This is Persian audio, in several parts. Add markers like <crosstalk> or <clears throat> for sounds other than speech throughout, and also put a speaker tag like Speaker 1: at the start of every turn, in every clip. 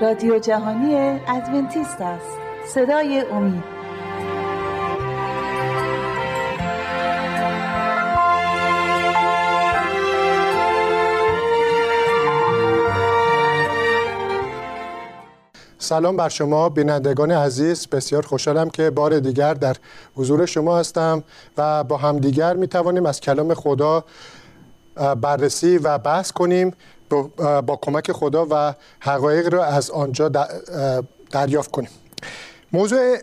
Speaker 1: رادیو جهانی ادونتیست است. صدای امید.
Speaker 2: سلام بر شما بینندگان عزیز. بسیار خوشحالم که بار دیگر در حضور شما هستم و با همدیگر می توانیم از کلام خدا بررسی و بحث کنیم. با کمک خدا و حقایق را از آنجا دریافت کنیم. موضوع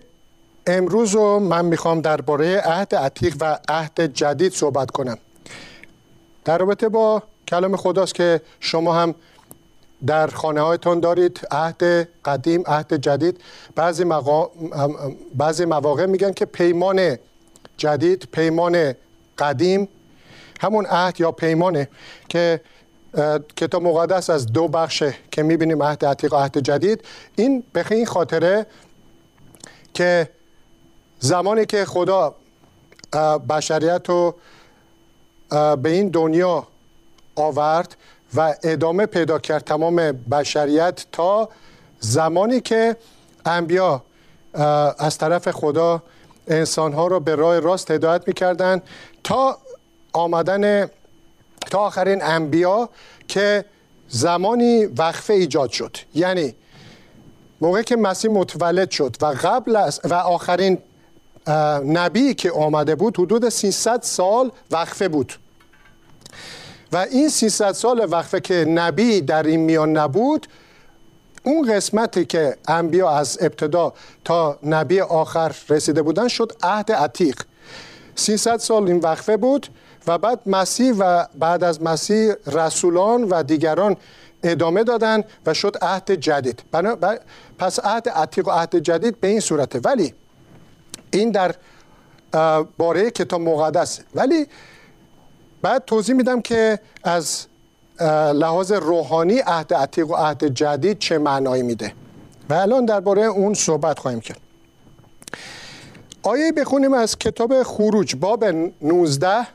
Speaker 2: امروز رو من می‌خوام درباره عهد عتیق و عهد جدید صحبت کنم. در رابطه با کلام خداست که شما هم در خانه هایتان دارید عهد قدیم عهد جدید. بعضی, بعضی مواقع میگن که پیمان جدید پیمان قدیم همون عهد یا پیمانه که کتاب مقدس از دو بخشه که می‌بینیم عهد عتیق و عهد جدید. این به این خاطره که زمانی که خدا بشریت رو به این دنیا آورد و ادامه پیدا کرد تمام بشریت تا زمانی که انبیا از طرف خدا انسانها رو به راه راست هدایت می‌کردن تا آمدن تا آخرین انبیا که زمانی وقفه ایجاد شد. یعنی موقع که مسیح متولد شد و قبل و آخرین نبی که آمده بود حدود 300 سال وقفه بود. و این 300 سال وقفه که نبی در این میان نبود اون قسمتی که انبیا از ابتدا تا نبی آخر رسیده بودن شد عهد عتیق. 300 سال این وقفه بود و بعد مسیح و بعد از مسیح رسولان و دیگران ادامه دادن و شد عهد جدید. پس عهد عتیق و عهد جدید به این صورته. ولی این در باره کتاب مقدس. ولی بعد توضیح میدم که از لحاظ روحانی عهد عتیق و عهد جدید چه معنایی میده. و الان درباره اون صحبت خواهیم کرد. آیه بخونیم از کتاب خروج باب 19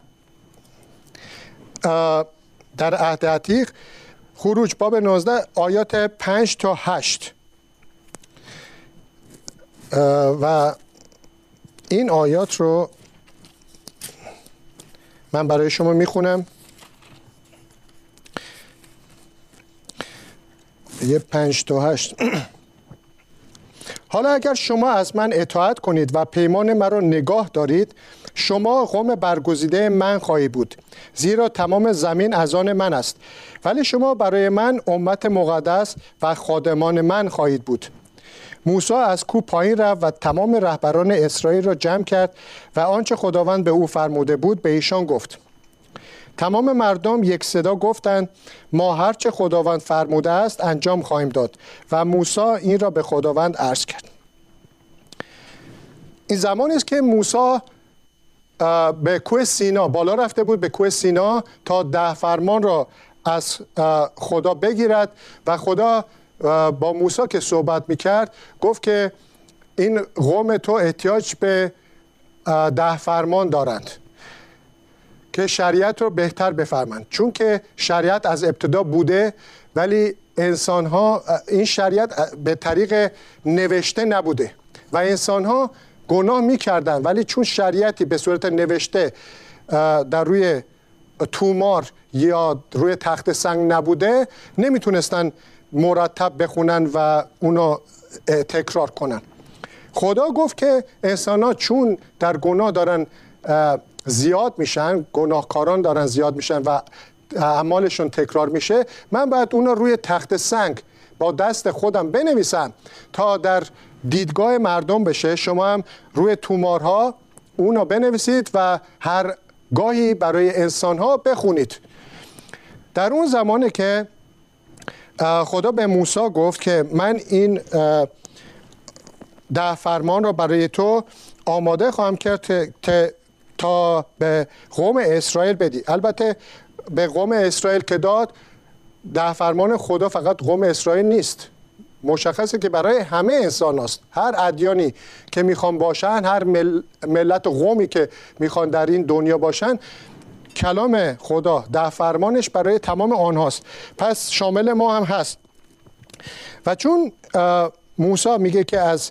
Speaker 2: در عهد عتیق خروج باب 19 آیات 5 تا 8 و این آیات رو من برای شما می‌خونم. یه پنج تا هشت. <clears throat> حالا اگر شما از من اطاعت کنید و پیمان مرا نگاه دارید شما قوم برگزیده من خواهی بود. زیرا تمام زمین از آن من است. ولی شما برای من امت مقدس و خادمان من خواهید بود. موسی از کو پایین رفت و تمام رهبران اسرائیل را جمع کرد و آنچه خداوند به او فرموده بود به ایشان گفت. تمام مردم یک صدا گفتند ما هرچه خداوند فرموده است انجام خواهیم داد و موسی این را به خداوند عرض کرد. این زمانی است که موسی به کوه سینا بالا رفته بود به کوه سینا تا ده فرمان را از خدا بگیرد و خدا با موسی که صحبت می‌کرد گفت که این قوم تو احتیاج به ده فرمان دارند که شریعت رو بهتر بفرمند چون که شریعت از ابتدا بوده ولی انسان ها این شریعت به طریق نوشته نبوده و انسان ها گناه می‌کردن. ولی چون شریعتی به صورت نوشته در روی تومار یا روی تخت سنگ نبوده نمی‌تونستن مرتب بخونن و اونو تکرار کنن. خدا گفت که انسان ها چون در گناه دارن زیاد میشن گناهکاران دارن زیاد میشن و اعمالشون تکرار میشه من باید اونا روی تخت سنگ با دست خودم بنویسم تا در دیدگاه مردم بشه شما هم روی تومارها اونا بنویسید و هر گاهی برای انسان ها بخونید. در اون زمانی که خدا به موسی گفت که من این ده فرمان را برای تو آماده خواهم کرد تا به قوم اسرائیل بدی. البته به قوم اسرائیل که داد ده فرمان خدا فقط قوم اسرائیل نیست. مشخصه که برای همه انسان است هر ادیانی که می‌خوان باشن هر ملت و قومی که می‌خوان در این دنیا باشن کلام خدا ده فرمانش برای تمام آنهاست. پس شامل ما هم هست. و چون موسی میگه که از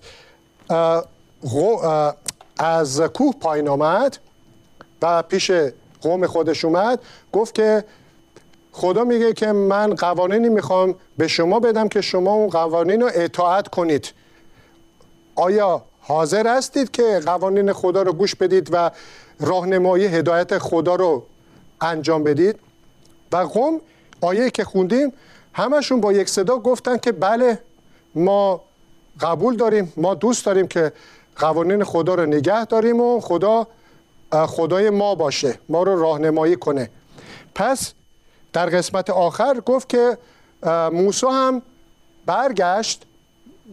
Speaker 2: از کوه پایین آمد و پیش قوم خودش اومد گفت که خدا میگه که من قوانینی می‌خوام به شما بدم که شما اون قوانین رو اطاعت کنید. آیا حاضر هستید که قوانین خدا رو گوش بدید و راهنمایی هدایت خدا رو انجام بدید؟ و قوم آیه که خوندیم همشون با یک صدا گفتن که بله ما قبول داریم ما دوست داریم که قوانین خدا رو نگه داریم و خدا خدای ما باشه ما رو راهنمایی کنه. پس در قسمت آخر گفت که موسی هم برگشت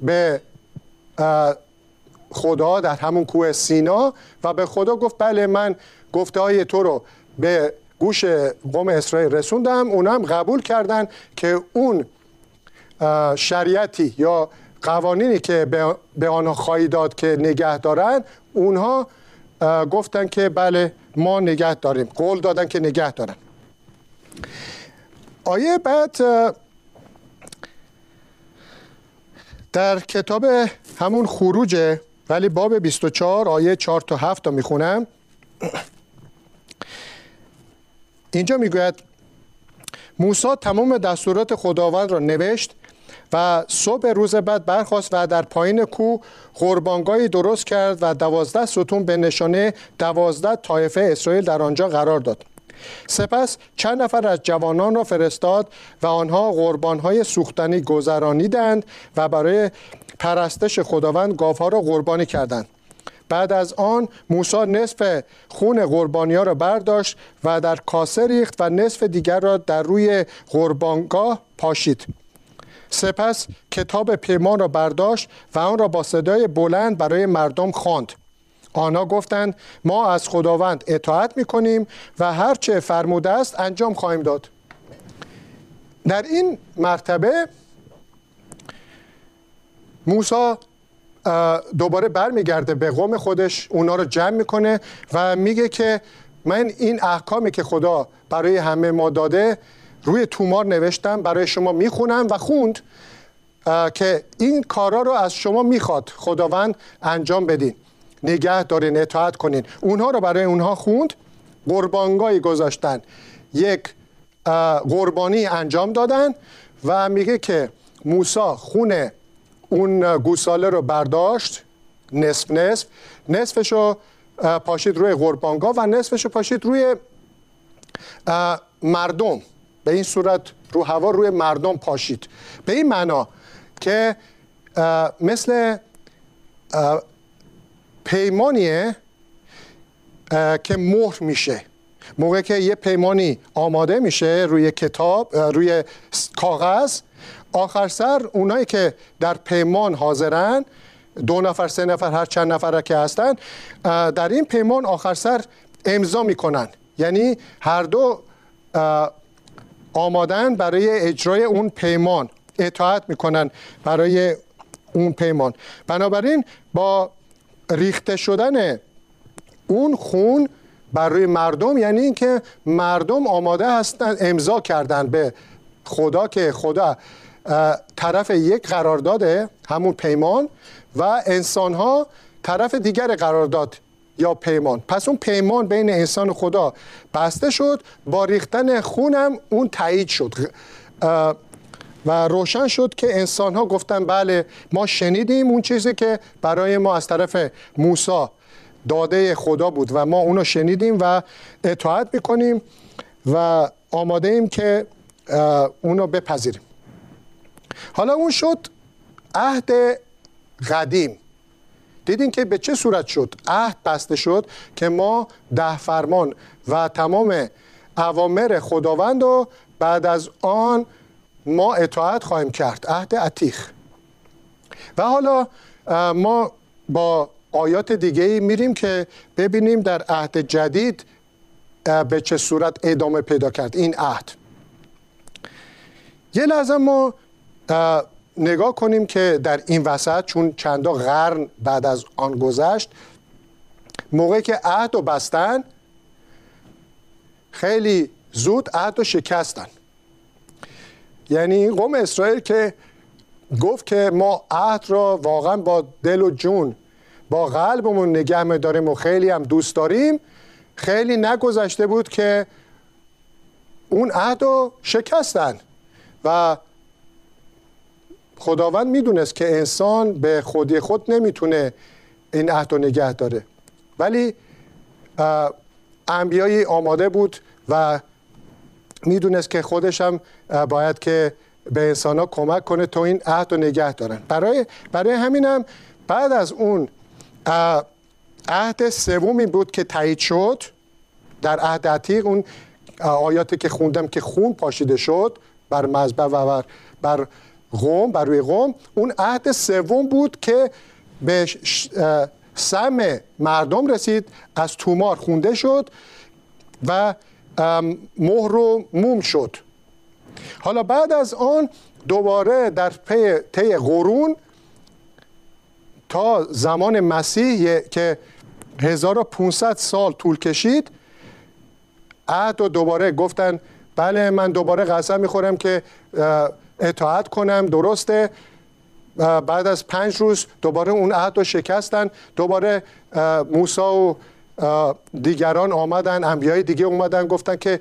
Speaker 2: به خدا در همون کوه سینا و به خدا گفت بله من گفته های تو رو به گوش قوم اسرائیل رسوندم اونا هم قبول کردن که اون شریعتی یا قوانینی که به آنها خواهی داد که نگه دارن اونها گفتن که بله ما نگه داریم قول دادن که نگه دارن. آیه بعد در کتاب همون خروجه ولی باب 24 آیه 4 تا 7 تا می‌خونم. اینجا می‌گوید موسی تمام دستورات خداوند را نوشت و صبح روز بعد برخواست و در پایین کو قربانگاهی درست کرد و دوازده ستون به نشانه دوازده طایفه اسرائیل در آنجا قرار داد. سپس چند نفر از جوانان را فرستاد و آنها قربانهای سوختنی گذرانیدند و برای پرستش خداوند گاوها را قربانی کردند. بعد از آن موسی نصف خون قربانی ها را برداشت و در کاسه ریخت و نصف دیگر را در روی قربانگاه پاشید. سپس کتاب پیمان را برداشت و آن را با صدای بلند برای مردم خواند. آنها گفتند ما از خداوند اطاعت می کنیم و هرچه فرموده است انجام خواهیم داد. در این مرتبه موسی دوباره برمیگرده به قوم خودش اونا رو جمع می‌کنه و میگه که من این احکامی که خدا برای همه ما داده روی تومار نوشتم برای شما می‌خونم و خوند که این کارا رو از شما می‌خواد خداوند انجام بدین. نگه دارین اطاعت کنین. اونها رو برای اونها خوند قربانگاهی گذاشتن. یک قربانی انجام دادن و میگه که موسا خون اون گوساله رو برداشت نصف نصف. نصفش رو پاشید روی قربانگاه و نصفش رو پاشید روی مردم. به این صورت رو هوا روی مردم پاشید. به این معنا که مثل پیمانیه که مهر میشه. موقع که یه پیمانی آماده میشه روی کتاب روی کاغذ آخر سر اونایی که در پیمان حاضرن دو نفر سه نفر هر چند نفر که هستن در این پیمان آخر سر امضا می‌کنن. یعنی هر دو آمادن برای اجرای اون پیمان. اطاعت می‌کنن برای اون پیمان. بنابراین با ریخته شدن اون خون بر روی مردم یعنی اینکه مردم آماده هستند امضا کردن به خدا که خدا طرف یک قرارداد همون پیمان و انسان ها طرف دیگر قرارداد یا پیمان. پس اون پیمان بین انسان و خدا بسته شد با ریختن خونم اون تایید شد. و روشن شد که انسان ها گفتن بله ما شنیدیم اون چیزی که برای ما از طرف موسی داده خدا بود و ما اونو شنیدیم و اطاعت می‌کنیم و آماده ایم که اونو بپذیریم. حالا اون شد عهد قدیم. دیدین که به چه صورت شد؟ عهد بسته شد که ما ده فرمان و تمام اوامر خداوند و بعد از آن ما اطاعت خواهیم کرد عهد عتیق. و حالا ما با آیات دیگه میریم که ببینیم در عهد جدید به چه صورت ادامه پیدا کرد این عهد. یه لحظه ما نگاه کنیم که در این وسط چون چندا قرن بعد از آن گذشت موقعی که عهد و بستن خیلی زود عهد و شکستن. یعنی قوم اسرائیل که گفت که ما عهد را واقعا با دل و جون با قلبمون نگه داریم و خیلی هم دوست داریم. خیلی نگذشته بود که اون عهد رو شکستن و خداوند می‌دونست که انسان به خودی خود نمی‌تونه این عهد رو نگه داره. ولی انبیایی آماده بود و می‌دونست که خودش هم باید که به انسان ها کمک کنه تا این عهد رو نگه دارن. برای, برای همینم بعد از اون عهد سومی بود که تایید شد. در عهد عتیق اون آیاتی که خوندم که خون پاشیده شد بر مذبح و بر, بر قوم بر روی قوم اون عهد سوم بود که به سم مردم رسید از تومار خونده شد و مهر و موم شد. حالا بعد از آن دوباره در پی طی قرون تا زمان مسیح که 1500 سال طول کشید عهد و دوباره گفتن بله من دوباره قسم می‌خورم که اطاعت کنم درسته. بعد از پنج روز دوباره اون عهد رو شکستن دوباره موسا و دیگران آمدن انبیای دیگه اومدن گفتن که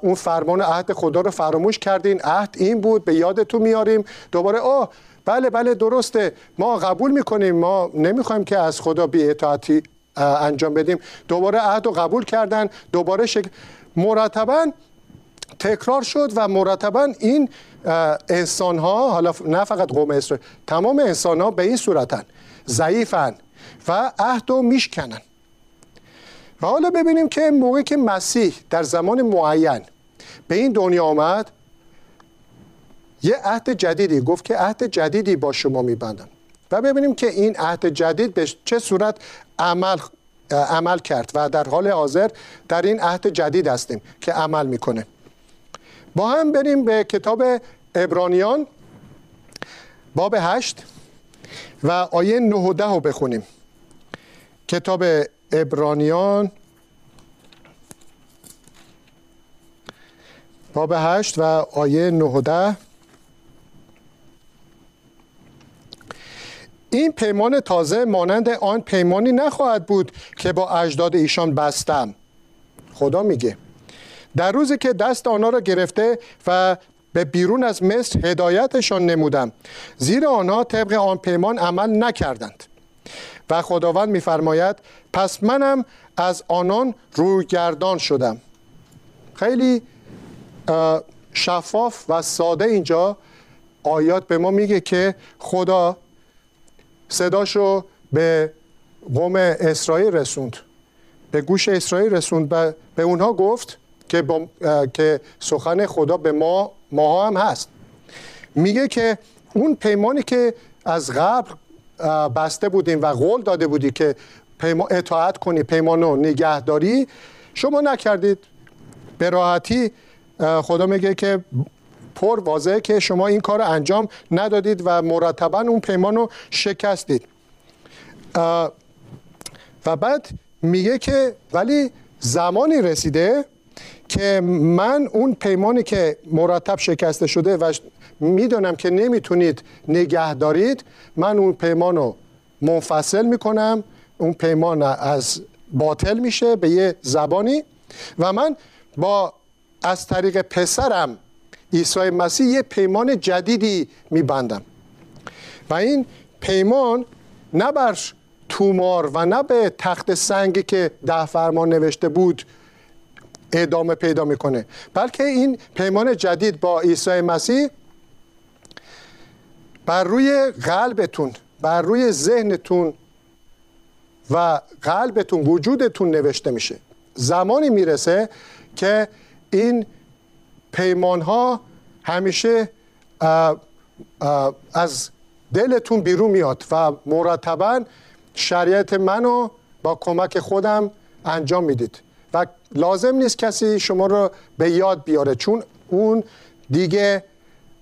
Speaker 2: اون فرمان عهد خدا رو فراموش کردین. عهد این بود به یادتون میاریم. دوباره آه بله بله درسته. ما قبول می‌کنیم. ما نمی‌خوایم که از خدا بی اطاعتی انجام بدیم. دوباره عهد رو قبول کردن. دوباره شک... مرتبا تکرار شد و مرتبا این انسان ها حالا نه فقط قوم اسرائیل تمام انسان ها به این صورتن. ضعیفن و عهد رو میشکنن. و حالا ببینیم که موقعی که مسیح در زمان معین به این دنیا آمد یه عهد جدیدی گفت که عهد جدیدی با شما میبندم. و ببینیم که این عهد جدید به چه صورت عمل عمل کرد و در حال حاضر در این عهد جدید هستیم که عمل می‌کنه. با هم بریم به کتاب ابرانیان باب هشت و آیه 9 و ده رو بخونیم. کتاب ابرانیان. باب هشت و آیه 9 و ده. این پیمان تازه مانند آن پیمانی نخواهد بود که با اجداد ایشان بستم. خدا میگه. در روزی که دست آنها را گرفته و به بیرون از مصر هدایتشان نمودم زیرا آنها طبق آن پیمان عمل نکردند. و خداوند میفرماید پس منم از آنان رویگردان شدم. خیلی شفاف و ساده اینجا آیات به ما میگه که خدا صداشو به قوم اسرائیل رسوند. به گوش اسرائیل رسوند و به اونها گفت که, که سخن خدا به ما ماها هم هست. میگه که اون پیمانی که از قبل بسته بودیم و قول داده بودی که اطاعت کنی پیمانو نگهداری. شما نکردید. به راحتی خدا میگه که پر واضحه که شما این کار انجام ندادید و مرتبا اون پیمان رو شکستید. و بعد میگه که ولی زمانی رسیده که من اون پیمانی که مرتب شکسته شده و می‌دونم که نمی‌تونید نگه دارید. من اون پیمان رو منفصل می‌کنم. اون پیمان از باطل میشه به یه زبانی. و من با از طریق پسرم عیسی مسیح یه پیمان جدیدی میبندم. و این پیمان نه بر تومار و نه به تخت سنگی که ده فرمان نوشته بود ادامه پیدا می‌کنه بلکه این پیمان جدید با عیسی مسیح بر روی قلبتون بر روی ذهنتون و قلبتون وجودتون نوشته میشه. زمانی می‌رسه که این پیمان ها همیشه از دلتون بیرون میاد و مرتبا شریعت منو با کمک خودم انجام می‌دید. و لازم نیست کسی شما رو به یاد بیاره چون اون دیگه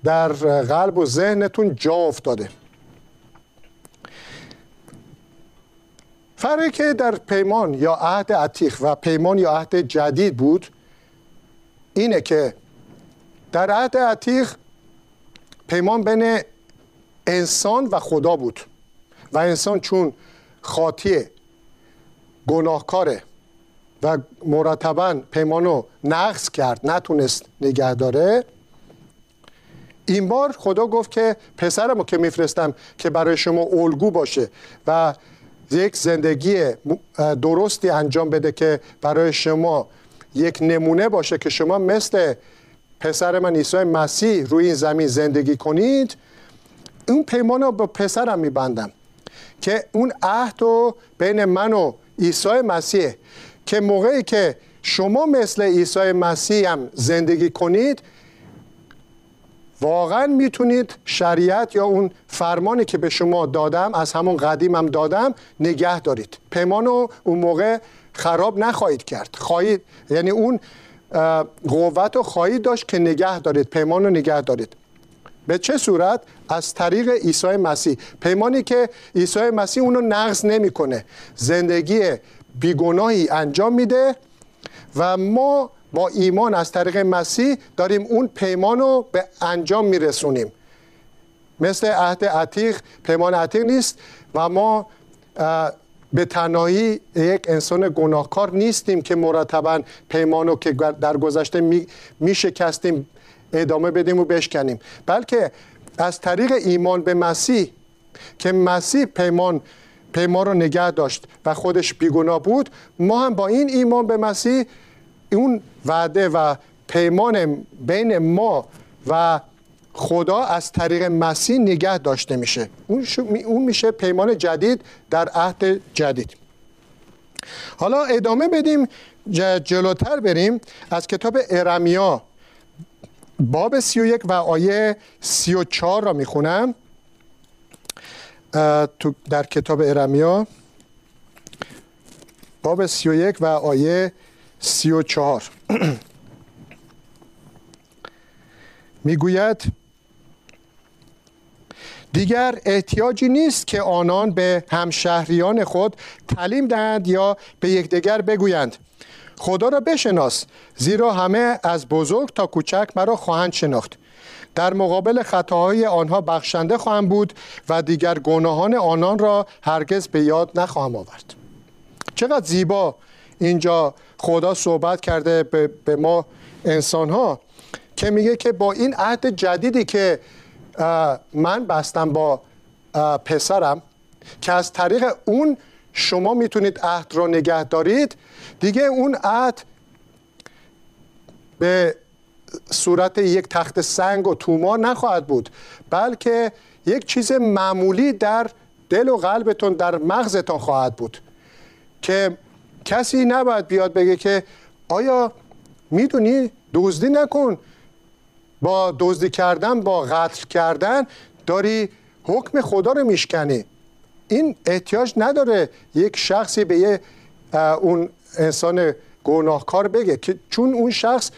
Speaker 2: در قلب و ذهنتون جا افتاده. فرقی که در پیمان یا عهد عتیق و پیمان یا عهد جدید بود اینه که در عهد عتیق پیمان بین انسان و خدا بود و انسان چون خاطیه گناهکاره و مرتبا پیمانو نقص کرد نتونست نگه داره. این بار خدا گفت که پسرمو که میفرستم که برای شما الگو باشه و یک زندگی درستی انجام بده که برای شما یک نمونه باشه که شما مثل پسر من عیسی مسیح روی این زمین زندگی کنید. اون پیمان رو با پسرم میبندم که اون عهد رو بین من و عیسی مسیح که موقعی که شما مثل عیسی مسیح هم زندگی کنید واقعا می‌تونید شریعت یا اون فرمانی که به شما دادم از همون قدیم هم دادم نگه دارید. پیمان رو اون موقع خراب نخواهید کرد. خواهید یعنی اون قوت رو خواهید داشت که نگه دارید پیمان رو نگه دارید. به چه صورت؟ از طریق عیسی مسیح. پیمانی که عیسی مسیح اونو نقض نمی‌کنه. زندگی بیگناهی انجام میده و ما با ایمان از طریق مسیح داریم اون پیمان رو به انجام میرسونیم. مثل عهد عتیق پیمان عتیق نیست و ما به تنهایی یک انسان گناهکار نیستیم که مرتبا پیمانو که در گذشته می, می ادامه بدیم و بشکنیم. بلکه از طریق ایمان به مسیح که مسیح پیمان پیمان رو نگه داشت و خودش بیگناه بود ما هم با این ایمان به مسیح اون وعده و پیمان بین ما و خدا از طریق مسیح نگه داشته میشه. اون میشه پیمان جدید در عهد جدید. حالا ادامه بدیم جلوتر بریم از کتاب ارمیا باب سی و یک و آیه سی و چار را می‌خونم. تو در کتاب ارمیا باب سی و یک و آیه سی و چهار. <coughs> می‌گوید دیگر احتیاجی نیست که آنان به همشهریان خود تعلیم دهند یا به یکدیگر بگویند. خدا را بشناس زیرا همه از بزرگ تا کوچک مرا خواهند شناخت. در مقابل خطاهای آنها بخشنده خواهم بود و دیگر گناهان آنان را هرگز به یاد نخواهم آورد. چقدر زیبا اینجا خدا صحبت کرده به ما انسان ها که میگه که با این عهد جدیدی که من بستم با پسرم که از طریق اون شما می‌تونید عهد را نگه دارید دیگه اون عهد به صورت یک تخت سنگ و تومار نخواهد بود بلکه یک چیز معمولی در دل و قلبتون در مغزتون خواهد بود که کسی نباید بیاد بگه که آیا می‌دونی دزدی نکن؟ با دزدی کردن با قتل کردن داری حکم خدا رو میشکنی. این احتیاج نداره یک شخصی به یه اون انسان گناهکار بگه که چون اون شخص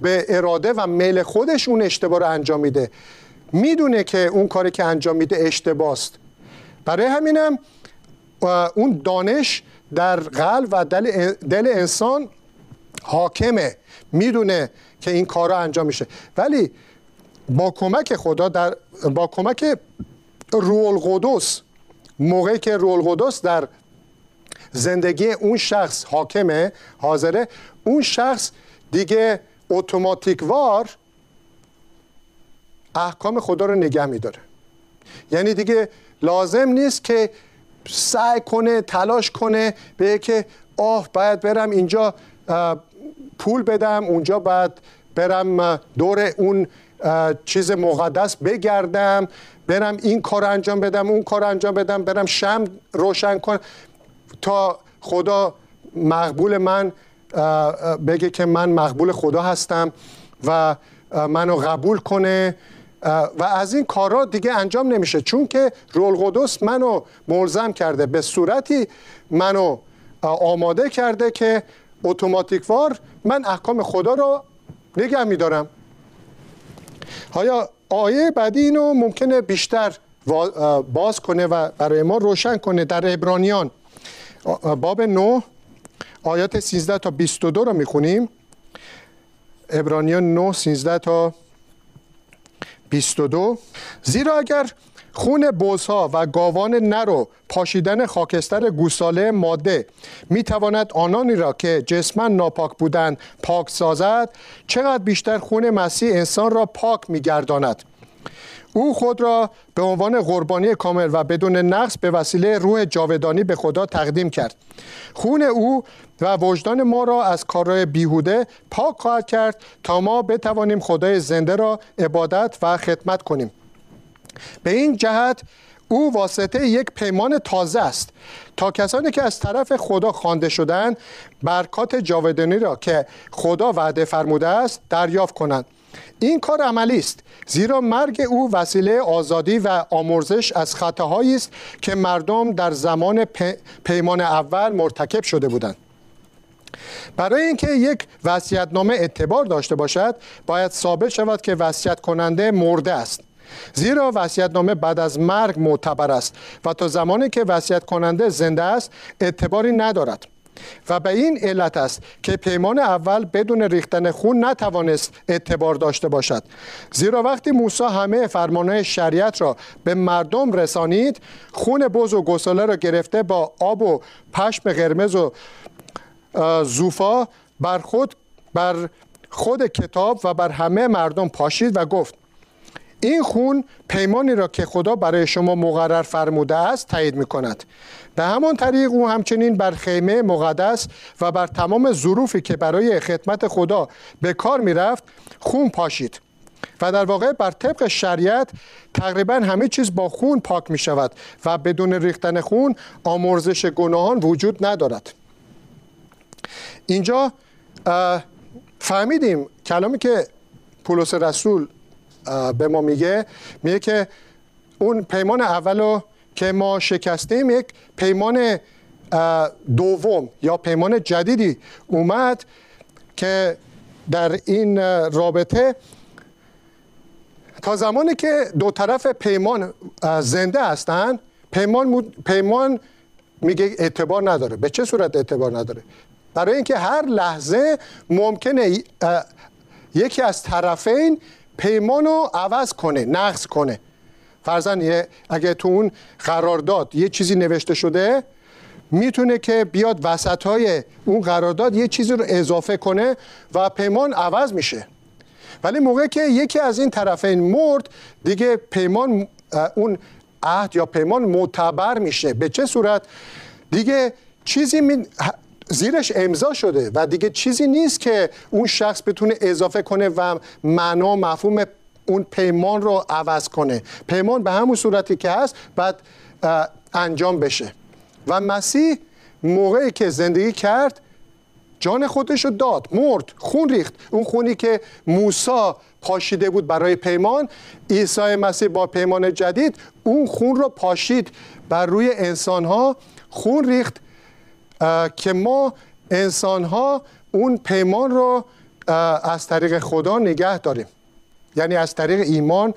Speaker 2: به اراده و میل خودش اون اشتباه رو انجام میده می‌دونه که اون کاری که انجام میده اشتباست. برای همینم اون دانش در قلب و دل, دل انسان حاکمه می‌دونه که این کارا انجام میشه. ولی با کمک خدا در با کمک روح القدس موقعی که روح القدس در زندگی اون شخص حاکمه حاضره اون شخص دیگه اتوماتیکوار احکام خدا رو نگه میداره. یعنی دیگه لازم نیست که سعی کنه تلاش کنه به که آه باید برم اینجا پول بدم اونجا باید برم دور اون چیز مقدس بگردم برم این کار انجام بدم اون کار انجام بدم برم شم روشن کنم تا خدا مقبول من بگه که من مقبول خدا هستم و منو قبول کنه. و از این کارا دیگه انجام نمیشه. چون که رول قدس منو ملزم کرده. به صورتی منو آماده کرده که اتوماتیکوار من احکام خدا رو نگه میدارم. حالا آیه بعدی اینو ممکنه بیشتر باز کنه و برای ما روشن کنه در ابرانیان باب 9 آیات 13 تا 22 رو می‌خونیم. ابرانیان 9 13 تا 22 زیرا اگر خون بزها و گاوان نر و پاشیدن خاکستر گوساله ماده می تواند آنانی را که جسما ناپاک بودند پاک سازد چقدر بیشتر خون مسیح انسان را پاک می گرداند او خود را به عنوان قربانی کامل و بدون نقص به وسیله روح جاودانی به خدا تقدیم کرد. خون او و وجدان ما را از کارهای بیهوده پاک خواهد کرد تا ما بتوانیم خدای زنده را عبادت و خدمت کنیم. به این جهت او واسطه یک پیمان تازه است تا کسانی که از طرف خدا خوانده شدند برکات جاودانی را که خدا وعده فرموده است دریافت کنند. این کار عملی است زیرا مرگ او وسیله آزادی و آمرزش از خطاهایی است که مردم در زمان پیمان اول مرتکب شده بودند. برای اینکه یک وصیت‌نامه اعتبار داشته باشد باید ثابت شود که وصیت کننده مرده است. زیرا وصیت‌نامه بعد از مرگ معتبر است و تا زمانی که وصیت کننده زنده است اعتباری ندارد. و به این علت است که پیمان اول بدون ریختن خون نتوانست اعتبار داشته باشد. زیرا وقتی موسی همه فرمانهای شریعت را به مردم رسانید خون بز و گساله را گرفته با آب و پشم قرمز و زوفا بر خود بر خود کتاب و بر همه مردم پاشید و گفت این خون پیمانی را که خدا برای شما مقرر فرموده است تایید می کند. به همان طریق او همچنین بر خیمه مقدس و بر تمام ظروفی که برای خدمت خدا به کار می رفت خون پاشید و در واقع بر طبق شریعت تقریبا همه چیز با خون پاک می شود و بدون ریختن خون آمرزش گناهان وجود ندارد. اینجا فهمیدیم کلامی که پولس رسول به ما میگه میگه که اون پیمان اولو که ما شکستیم یک پیمان دوم یا پیمان جدیدی اومد که در این رابطه تا زمانی که دو طرف پیمان زنده هستند پیمان, پیمان میگه اعتبار نداره. به چه صورت اعتبار نداره؟ برای اینکه هر لحظه ممکنه یکی از طرفین پیمان رو عوض کنه نقص کنه. فرزن اگه تو اون قرارداد یه چیزی نوشته شده می‌تونه که بیاد وسط های اون قرارداد یه چیزی رو اضافه کنه و پیمان عوض میشه. ولی موقع که یکی از این طرفین مرد دیگه پیمان اون عهد یا پیمان معتبر میشه. به چه صورت؟ دیگه چیزی می زیرش امضا شده و دیگه چیزی نیست که اون شخص بتونه اضافه کنه و معنا مفهوم اون پیمان رو عوض کنه. پیمان به همون صورتی که هست بعد انجام بشه. و مسیح موقعی که زندگی کرد جان خودش رو داد مرد خون ریخت. اون خونی که موسا پاشیده بود برای پیمان عیسی مسیح با پیمان جدید اون خون رو پاشید بر روی انسان ها خون ریخت که ما انسان ها اون پیمان رو از طریق خدا نگه داریم. یعنی از طریق ایمان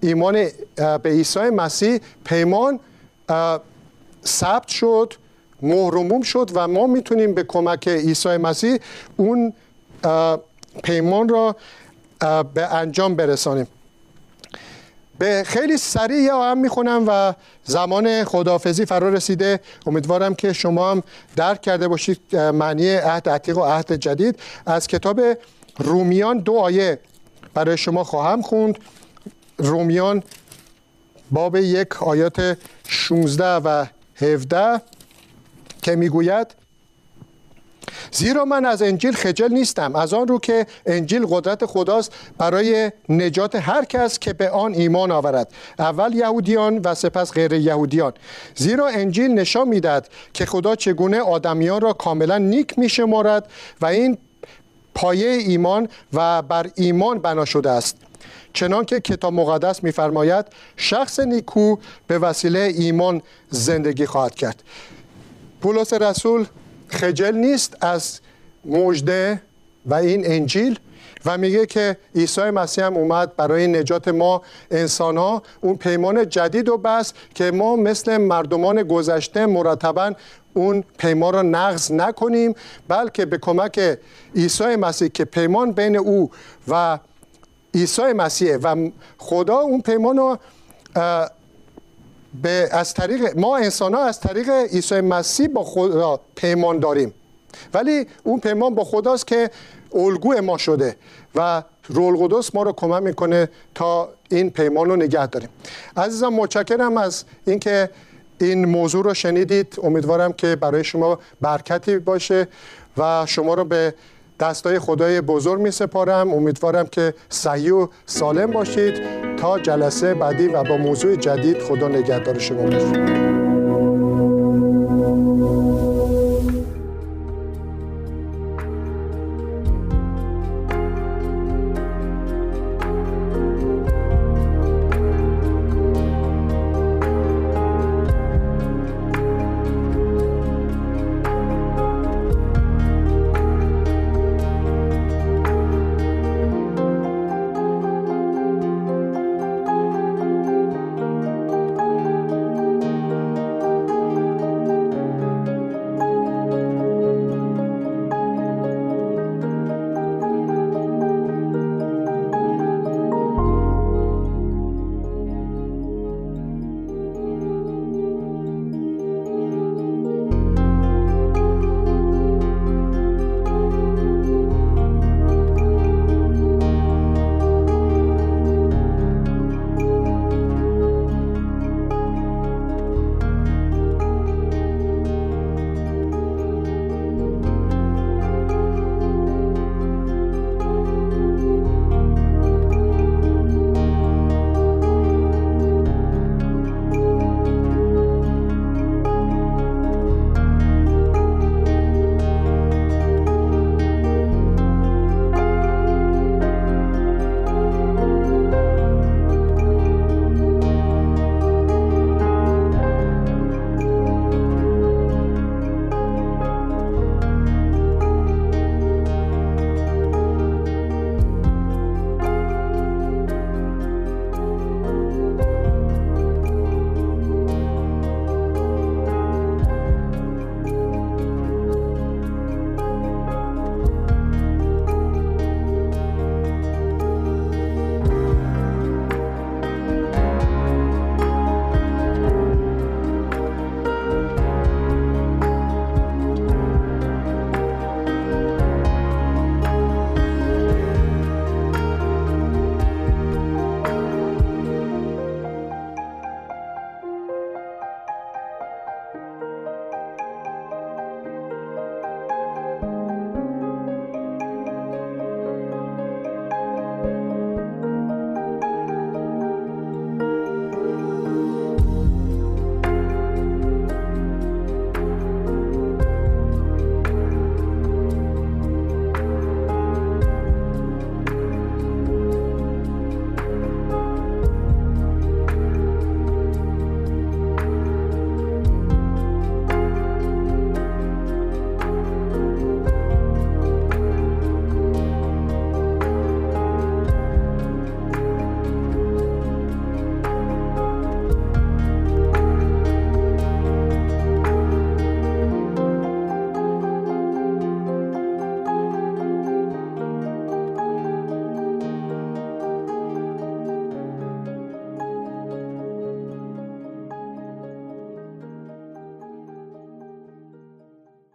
Speaker 2: ایمان به عیسی مسیح پیمان ثبت شد مهرموم شد و ما می‌تونیم به کمک عیسی مسیح اون پیمان را به انجام برسانیم. به خیلی سریع هم می‌خونم و زمان خدافزی فرا رسیده. امیدوارم که شما هم درک کرده باشید معنی عهد عتیق و عهد جدید. از کتاب رومیان دو آیه برای شما خواهم خوند. رومیان باب یک آیات 16 و 17 که می‌گوید زیرا من از انجیل خجل نیستم از آن رو که انجیل قدرت خداست برای نجات هر کس که به آن ایمان آورد اول یهودیان و سپس غیر یهودیان. زیرا انجیل نشان می‌دهد که خدا چگونه آدمیان را کاملا نیک میشمارد و این پایه ایمان و بر ایمان بنا شده است. چنان که کتاب مقدس میفرماید شخص نیکو به وسیله ایمان زندگی خواهد کرد. پولس رسول خجل نیست از مجده و این انجیل و میگه که عیسی مسیح هم اومد برای نجات ما انسان ها اون پیمان جدید و بس که ما مثل مردمان گذشته مرتبا اون پیمان را نقض نکنیم بلکه به کمک عیسی مسیح که پیمان بین او و عیسی مسیح و خدا اون پیمان رو به از طریق ما انسان ها از طریق عیسی مسیح با خدا پیمان داریم. ولی اون پیمان با خداست که الگو ما شده و رول قدس ما رو کمک می‌کنه تا این پیمان رو نگه داریم. عزیزم متشکرم از اینکه این موضوع رو شنیدید. امیدوارم که برای شما برکتی باشه و شما رو به دستای خدای بزرگ می سپارم امیدوارم که صحیح و سالم باشید. تا جلسه بعدی و با موضوع جدید خدا نگهدار شما باشه